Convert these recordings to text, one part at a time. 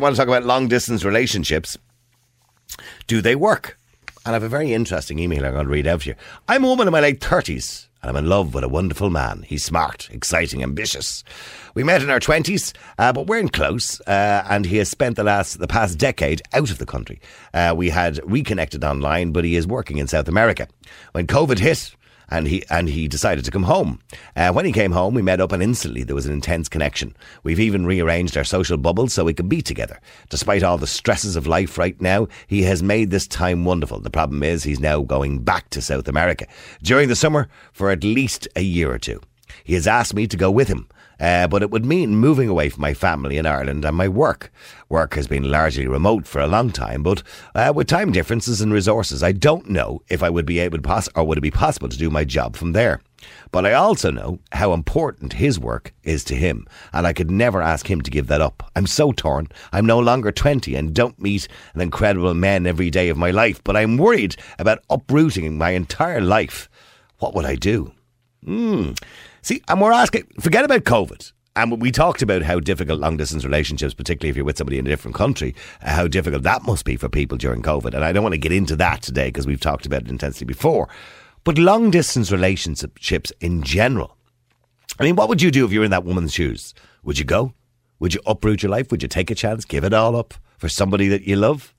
want to talk about long distance relationships. Do they work? And I have a very interesting email I'm going to read out to you. I'm a woman in my late 30s and I'm in love with a wonderful man. He's smart, exciting, ambitious. We met in our 20s, uh, but we're in close, uh, and he has spent the last the past decade out of the country. Uh, we had reconnected online, but he is working in South America. When COVID hit, and he and he decided to come home. Uh, when he came home, we met up, and instantly there was an intense connection. We've even rearranged our social bubbles so we could be together. Despite all the stresses of life right now, he has made this time wonderful. The problem is he's now going back to South America during the summer for at least a year or two. He has asked me to go with him. Uh, but it would mean moving away from my family in Ireland and my work. Work has been largely remote for a long time, but uh, with time differences and resources, I don't know if I would be able to pass or would it be possible to do my job from there. But I also know how important his work is to him, and I could never ask him to give that up. I'm so torn. I'm no longer 20 and don't meet an incredible man every day of my life, but I'm worried about uprooting my entire life. What would I do? Hmm. See, and we're asking, forget about COVID. And we talked about how difficult long distance relationships, particularly if you're with somebody in a different country, uh, how difficult that must be for people during COVID. And I don't want to get into that today because we've talked about it intensely before. But long distance relationships in general. I mean, what would you do if you were in that woman's shoes? Would you go? Would you uproot your life? Would you take a chance, give it all up for somebody that you love?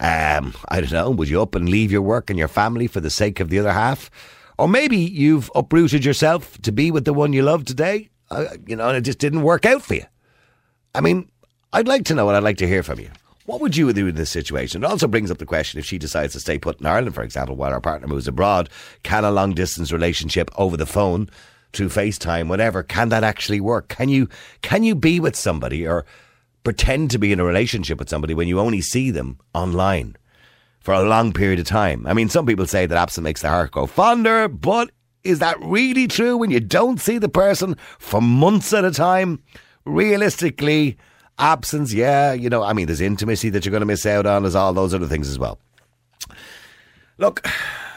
Um, I don't know. Would you up and leave your work and your family for the sake of the other half? Or maybe you've uprooted yourself to be with the one you love today, uh, you know, and it just didn't work out for you. I mean, I'd like to know and I'd like to hear from you. What would you do in this situation? It also brings up the question if she decides to stay put in Ireland, for example, while her partner moves abroad, can a long distance relationship over the phone, through FaceTime, whatever, can that actually work? Can you can you be with somebody or pretend to be in a relationship with somebody when you only see them online? For a long period of time. I mean, some people say that absence makes the heart grow fonder, but is that really true when you don't see the person for months at a time? Realistically, absence, yeah, you know, I mean, there's intimacy that you're going to miss out on, there's all those other things as well. Look,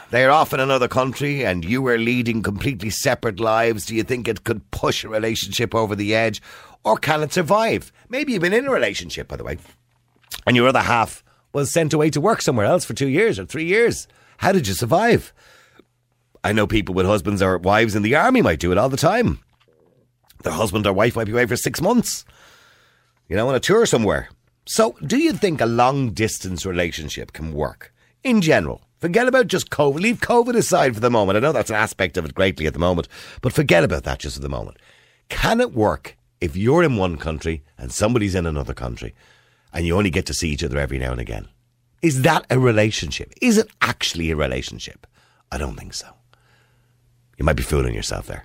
they're off in another country and you are leading completely separate lives. Do you think it could push a relationship over the edge? Or can it survive? Maybe you've been in a relationship, by the way, and your other half was sent away to work somewhere else for two years or three years. How did you survive? I know people with husbands or wives in the army might do it all the time. Their husband or wife might be away for six months, you know, on a tour somewhere. So, do you think a long distance relationship can work in general? Forget about just COVID. Leave COVID aside for the moment. I know that's an aspect of it greatly at the moment, but forget about that just for the moment. Can it work if you're in one country and somebody's in another country? And you only get to see each other every now and again. Is that a relationship? Is it actually a relationship? I don't think so. You might be fooling yourself there.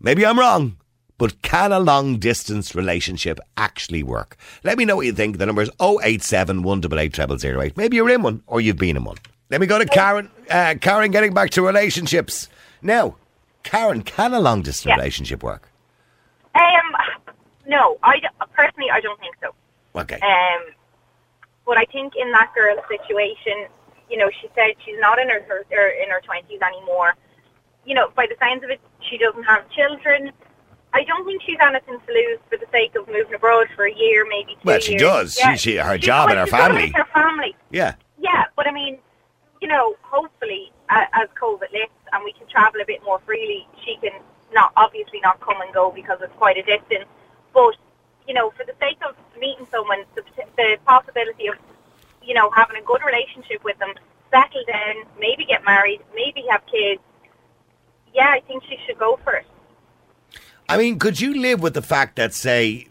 Maybe I'm wrong, but can a long distance relationship actually work? Let me know what you think. The number is 087 188 Maybe you're in one or you've been in one. Let me go to Karen. Uh, Karen, getting back to relationships. Now, Karen, can a long distance yeah. relationship work? Um, no, I personally I don't think so. Okay. Um, but I think in that girl's situation, you know, she said she's not in her, her in her twenties anymore. You know, by the signs of it, she doesn't have children. I don't think she's anything to lose for the sake of moving abroad for a year, maybe two Well, she years. does. Yeah. She, she, her job and her family. Her family. Yeah. Yeah, but I mean, you know, hopefully uh, as COVID lifts and we can travel a bit more freely, she can not obviously not come and go because it's quite a distance, but you know, for the sake of meeting someone, the, the possibility of, you know, having a good relationship with them, settle down, maybe get married, maybe have kids. Yeah, I think she should go for it. I mean, could you live with the fact that, say,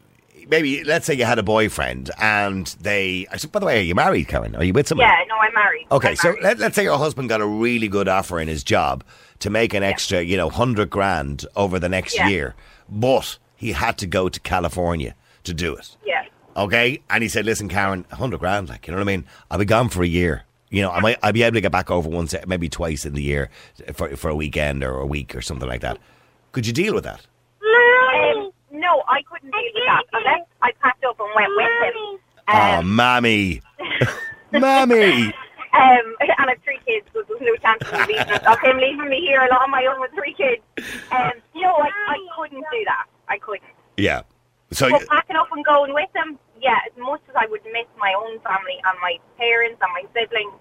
maybe let's say you had a boyfriend and they. I said, by the way, are you married, Karen? Are you with someone? Yeah, no, I'm married. Okay, I'm so married. Let, let's say your husband got a really good offer in his job to make an extra, you know, hundred grand over the next Yeah. year, but he had to go to California to do it. Yeah. Okay, and he said, "Listen, Karen, hundred grand, like you know what I mean? I'll be gone for a year. You know, I might, I'll be able to get back over once, maybe twice in the year for for a weekend or a week or something like that. Could you deal with that? Um, no, I couldn't deal with that unless I packed up and went with him. oh, Um, mammy, mammy. Um, and I have three kids, so there's no chance of me leaving, of him leaving me here alone on my own with three kids. Um, no, I, I couldn't do that. I couldn't. Yeah. So But packing up and going with them, yeah, as much as I would miss my own family and my parents and my siblings,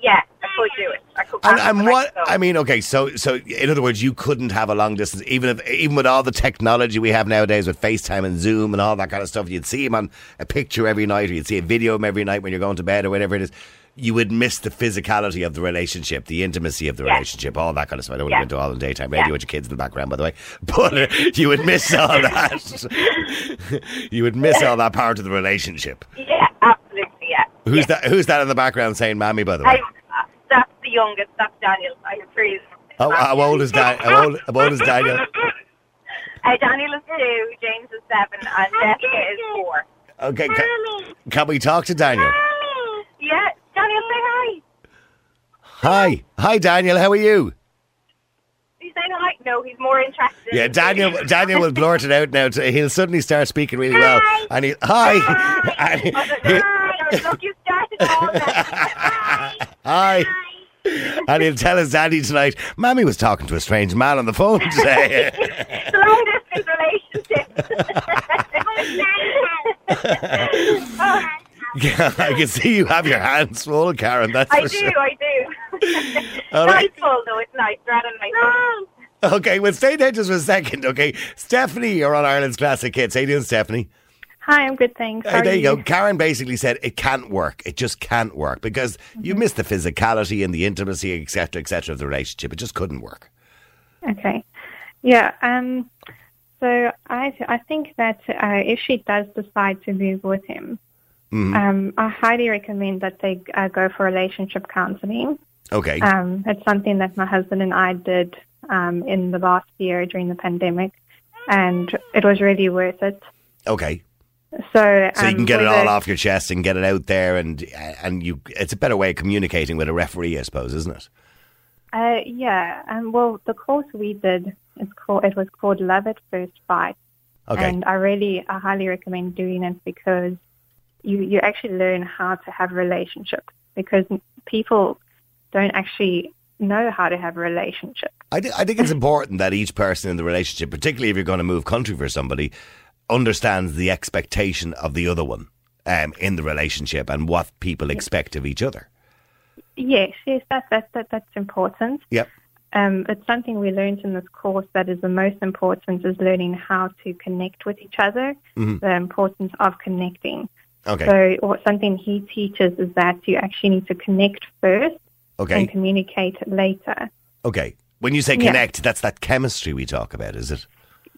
yeah, I could do it. I could. And, and what up. I mean, okay, so so in other words, you couldn't have a long distance, even if even with all the technology we have nowadays with FaceTime and Zoom and all that kind of stuff. You'd see him on a picture every night, or you'd see a video of him every night when you're going to bed or whatever it is. You would miss the physicality of the relationship, the intimacy of the Yeah. relationship, all that kind of stuff. I don't want to Yeah. go into all the daytime radio Yeah. with your kids in the background, by the way, but uh, you would miss all that. you would miss all that part of the relationship. Yeah, absolutely. Yeah. Who's yeah. that? Who's that in the background saying "mammy"? By the way. I, uh, that's the youngest. That's Daniel. I have three. How, old is Dan? How old, how old is Daniel? Uh, Daniel is two, James is seven, and Jessica is four. Okay, can, can we talk to Daniel? Yeah, Daniel, say hi. Hi, hi, Daniel. How are you? He's saying hi. No, he's more interested. Yeah, Daniel. Daniel will blurt it out now. He'll suddenly start speaking really well, Hi. and he hi, Hi. and he- I was like, hi. Look, you started all that. hi, and he'll tell his daddy tonight. Mammy was talking to a strange man on the phone today. the long distance relationship. Oh, Yeah, I can see you have your hands full, Karen. That's I do, sure. I do. All nice right. full though, it's nice. Rather nice. Okay, well, stay there just for a second. Okay, Stephanie, you're on Ireland's Classic Hits. How you doing, Stephanie? Hi, I'm good, thanks. Hey, are there you go. Karen basically said it can't work. It just can't work because you Mm-hmm. miss the physicality and the intimacy, etc., etc., of the relationship. It just couldn't work. Okay. Yeah. Um. So I I think that uh, if she does decide to move with him, Mm-hmm. um, I highly recommend that they uh, go for relationship counseling. Okay. Um, it's something that my husband and I did um, in the last year during the pandemic, and it was really worth it. okay. So, So you um, can get it all off your chest and get it out there, and and you. It's a better way of communicating with a referee, I suppose, isn't it? Uh, yeah. Um, well, the course we did, it's called, it was called Love at First Bite. Okay. And I really, I highly recommend doing it because you, you actually learn how to have relationships because people don't actually know how to have a relationship. I, th- I think it's important that each person in the relationship, particularly if you're going to move country for somebody, understands the expectation of the other one um, in the relationship and what people expect of each other. Yes, yes, that, that, that, that's important. Yep. Um, it's something we learned in this course that is the most important is learning how to connect with each other, the importance of connecting. Okay. So what something he teaches is that you actually need to connect first Okay. and communicate later. Okay. When you say Yeah. connect, that's that chemistry we talk about, is it?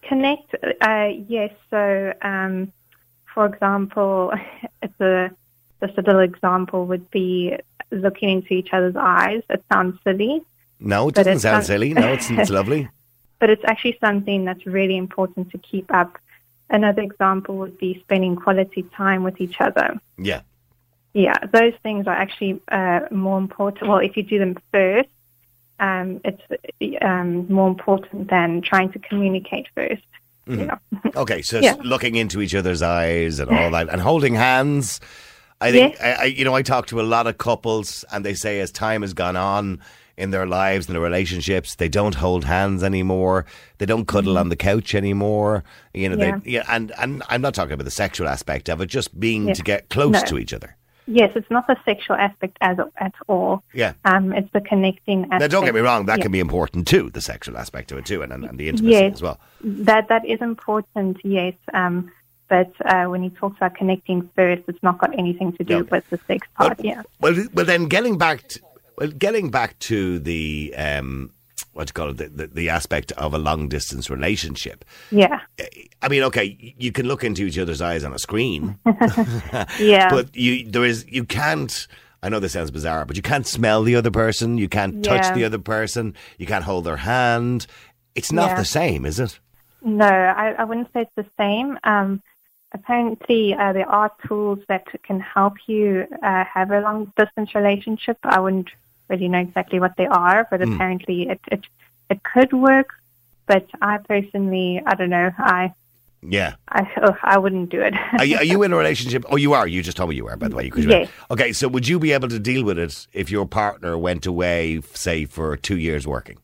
Connect, uh, yes. So, um, for example, a, just a little example would be looking into each other's eyes. It sounds silly, No, it doesn't sound silly. No, it's lovely. but it's actually something that's really important to keep up. Another example would be spending quality time with each other. Yeah. Yeah, those things are actually uh, more important. Well, if you do them first, um, it's um, more important than trying to communicate 1st Mm-hmm. Okay, so Yeah. looking into each other's eyes and all that, and holding hands. I think Yes. I, I, you know, I talk to a lot of couples, and they say as time has gone on in their lives and their relationships, they don't hold hands anymore. They don't cuddle on the couch anymore. You know, Mm-hmm. Yeah. they, yeah, and and I'm not talking about the sexual aspect of it, just being to get close No. to each other. Yes, it's not the sexual aspect as at all. Yeah. Um, it's the connecting aspect. Now, don't get me wrong, that Yeah. can be important too, the sexual aspect of it too, and, and, and the intimacy Yes. as well. That that is important, yes. Um, but uh, when he talks about connecting first, it's not got anything to do No. with the sex part. Well, yeah. Well, well, then getting back, to, well, getting back to the um, what you call it, the, the, the aspect of a long distance relationship. Yeah. I mean, okay, you can look into each other's eyes on a screen, Yeah. but you there is you can't. I know this sounds bizarre, but you can't smell the other person. You can't touch the other person. You can't hold their hand. It's not Yeah. the same, is it? No, I, I wouldn't say it's the same. Um, apparently, uh, there are tools that can help you uh, have a long distance relationship. I wouldn't really know exactly what they are, but Hmm. apparently it, it it could work. But I personally, I don't know. I Yeah. I oh, I wouldn't do it. Are you, are you in a relationship? Oh, you are. You just told me you were, by the way. You could Yes. Okay, so would you be able to deal with it if your partner went away, say, for two years working?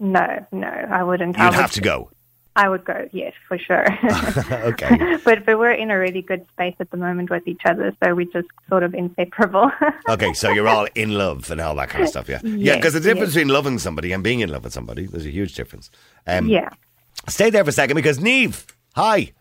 no, no, I wouldn't. You'd I would, have to go. I would go, yes, for sure. okay. but but we're in a really good space at the moment with each other, so we're just sort of inseparable. Okay, so you're all in love and all that kind of stuff, yeah. yeah, because the difference yes. between loving somebody and being in love with somebody, there's a huge difference. Um, yeah. Stay there for a second because Neve, hi.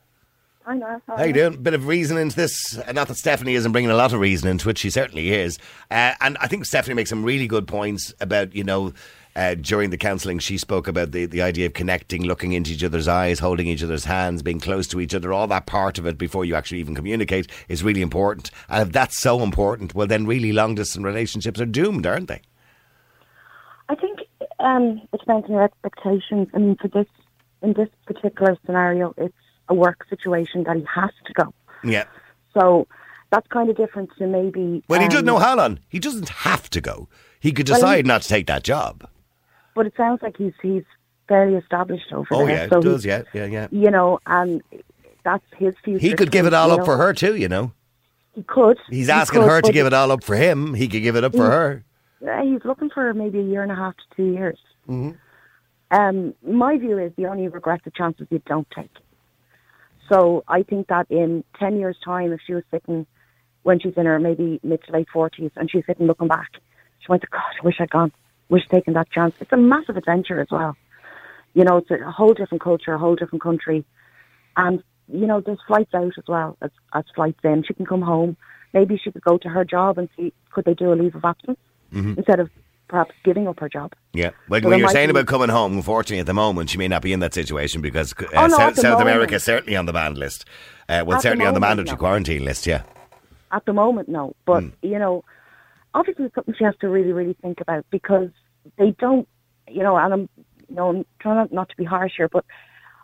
I know. How you doing? Bit of reason into this. Uh, Not that Stephanie isn't bringing a lot of reason into it. She certainly is. Uh, and I think Stephanie makes some really good points about, you know, uh, during the counselling, she spoke about the, the idea of connecting, looking into each other's eyes, holding each other's hands, being close to each other. All that part of it before you actually even communicate is really important. And if that's so important, well, then really long distance relationships are doomed, aren't they? I think um, it depends on your expectations. I mean, for this, in this particular scenario, it's a work situation that he has to go. Yeah. So that's kind of different to maybe. Well, he um, doesn't know how long. He doesn't have to go. He could Well, he- decide not to take that job. But it sounds like he's he's fairly established over Oh, there. yeah, so it does. he, Yeah, yeah, yeah. You know, and that's his future. He could give it all up know. for her, too, you know. He could. He's He asking could, her to give it all up for him. He could give it up for her. Yeah, he's looking for maybe a year and a half to two years. Mhm. Um, my view is the only regret the chances you don't take. So I think that in 10 years' time, if she was sitting when she's in her maybe mid to late 40s and she's sitting looking back, she went, God, I wish I'd gone. Wish I'd taken that chance. It's a massive adventure as well. You know, it's a whole different culture, a whole different country. And, you know, there's flights out as well as, as flights in. She can come home. Maybe she could go to her job and see, could they do a leave of absence instead of perhaps giving up her job. Yeah. Well, So when you're saying be- about coming home, unfortunately, at the moment, she may not be in that situation because uh, Oh, no, South, South. America is certainly on the banned list. Uh, well, At the certainly on the mandatory no. quarantine list, yeah. At the moment, no. But, Hmm. you know, obviously it's something she has to really, really think about because they don't, you know, and I'm, you know, I'm trying not, not to be harsh here, but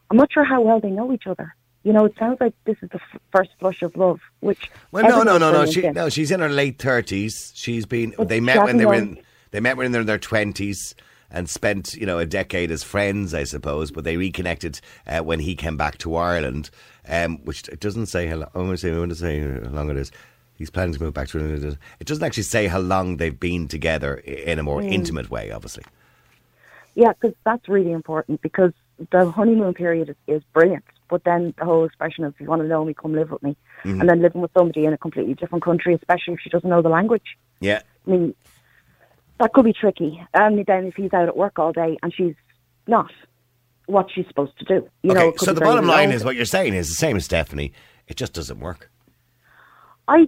I'm not sure how well they know each other. You know, it sounds like this is the f- first flush of love, which. Well, no, no, no, no. She, in. no, she's in her late thirties. She's been. But they met when they were in. They met when they were in their twenties and spent, you know, a decade as friends, I suppose. But they reconnected uh, when he came back to Ireland, um, which it doesn't say how long. I'm going to say, I'm going to say how long it is. He's planning to move back to. It doesn't actually say how long they've been together in a more Hmm. intimate way, obviously. Yeah, because that's really important because the honeymoon period is, is brilliant. But then the whole expression of, if you want to know me, come live with me. Mm-hmm. And then living with somebody in a completely different country, especially if she doesn't know the language. Yeah. I mean, that could be tricky. And then if he's out at work all day and she's not, what she's supposed to do. You okay. could So the bottom line is what you're saying is the same as Stephanie. It just doesn't work. I,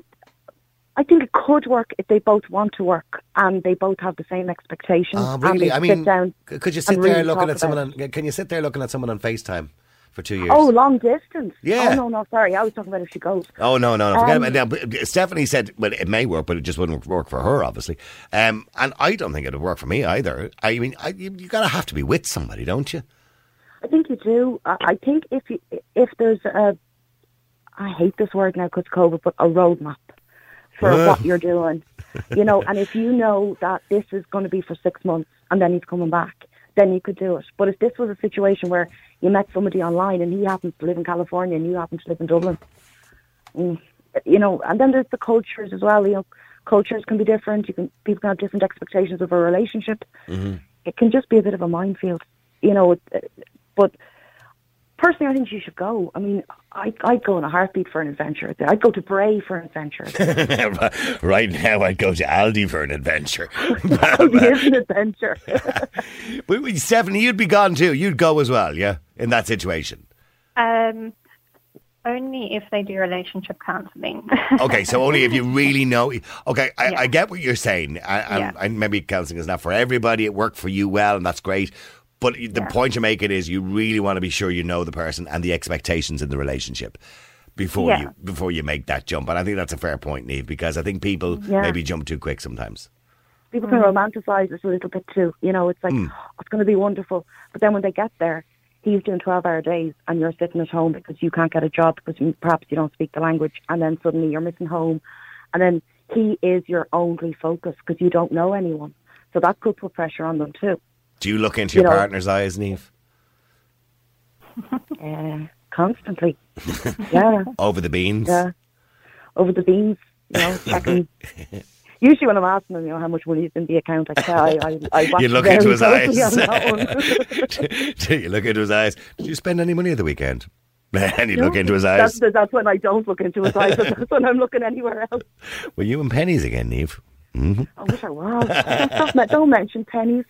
I think it could work if they both want to work and they both have the same expectations. Oh, really? I mean, down could you sit there really looking at someone? On, can you sit there looking at someone on FaceTime for two years? Oh, long distance. Yeah. Oh no, no, sorry. I was talking about if she goes. Oh no, no, no! Forget Um, about it. Now, Stephanie said, "Well, it may work, but it just wouldn't work for her, obviously." Um, and I don't think it would work for me either. I mean, I, you, you gotta have to be with somebody, don't you? I think you do. I I think if you, if there's a, I hate this word now because COVID, but a roadmap for Ugh. what you're doing, you know, and if you know that this is going to be for six months and then he's coming back, then you could do it. But if this was a situation where you met somebody online and he happens to live in California and you happen to live in Dublin, mm, you know, and then there's the cultures as well. You know, cultures can be different. You can people can have different expectations of a relationship. It can just be a bit of a minefield, you know. But personally, I think you should go. I mean, I, I'd go in a heartbeat for an adventure. I'd go to Bray for an adventure. right now, I'd go to Aldi for an adventure. it is an adventure. But, but Stephanie, you'd be gone too. You'd go as well, yeah, in that situation. Um, only if they do relationship counselling. Okay, so only if you really know. Okay, I, Yeah. I get what you're saying, and, and, Yeah. and maybe counselling is not for everybody. It worked for you well, and that's great. But the Yeah. point you're making is you really want to be sure you know the person and the expectations in the relationship before Yeah. you before you make that jump. And I think that's a fair point, Neve, because I think people Yeah. maybe jump too quick sometimes. People can romanticize this a little bit too. You know, it's like, Hmm. oh, it's going to be wonderful. But then when they get there, he's doing 12 hour days and you're sitting at home because you can't get a job because perhaps you don't speak the language. And then suddenly you're missing home. And then he is your only focus because you don't know anyone. So that could put pressure on them too. Do you look into You your know- partner's eyes, Neve? Uh, constantly. yeah. Over the beans? Yeah. Over the beans, you know, checking. Usually when I'm asking him, you know, how much money is in the account, I, I, I, I watch You look into his eyes. that you look into his eyes. Did you spend any money at the weekend? And you No, look into his eyes. That's, that's when I don't look into his eyes. That's when I'm looking anywhere else. Were you in Penneys again, Neve? I wish I was. Don't, don't mention Penneys.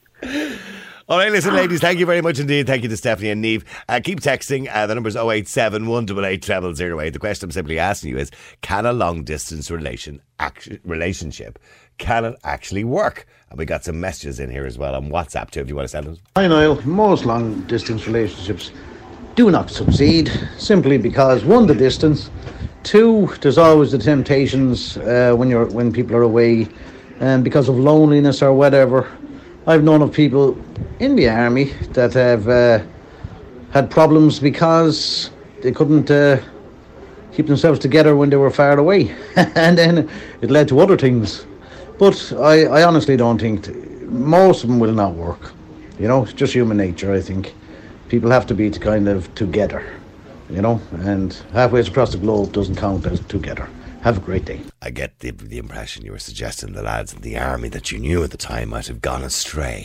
All right, listen, ladies, thank you very much indeed. Thank you to Stephanie and Neve. Uh, keep texting. Uh, the number's 087 188 0008. The question I'm simply asking you is can a long distance relation relationship can it actually work? And we got some messages in here as well on WhatsApp too if you want to send them. Hi Niall, most long distance relationships do not succeed simply because one, the distance, two, there's always the temptations uh, when you're when people are away, and because of loneliness or whatever. I've known of people in the army that have uh, had problems because they couldn't uh, keep themselves together when they were far away, and then it led to other things. But I, I honestly don't think t- most of them will not work. You know, it's just human nature. I think people have to be kind of together. You know, and halfway across the globe doesn't count as together. Have a great day. I get the, the impression you were suggesting the lads in the army that you knew at the time might have gone astray.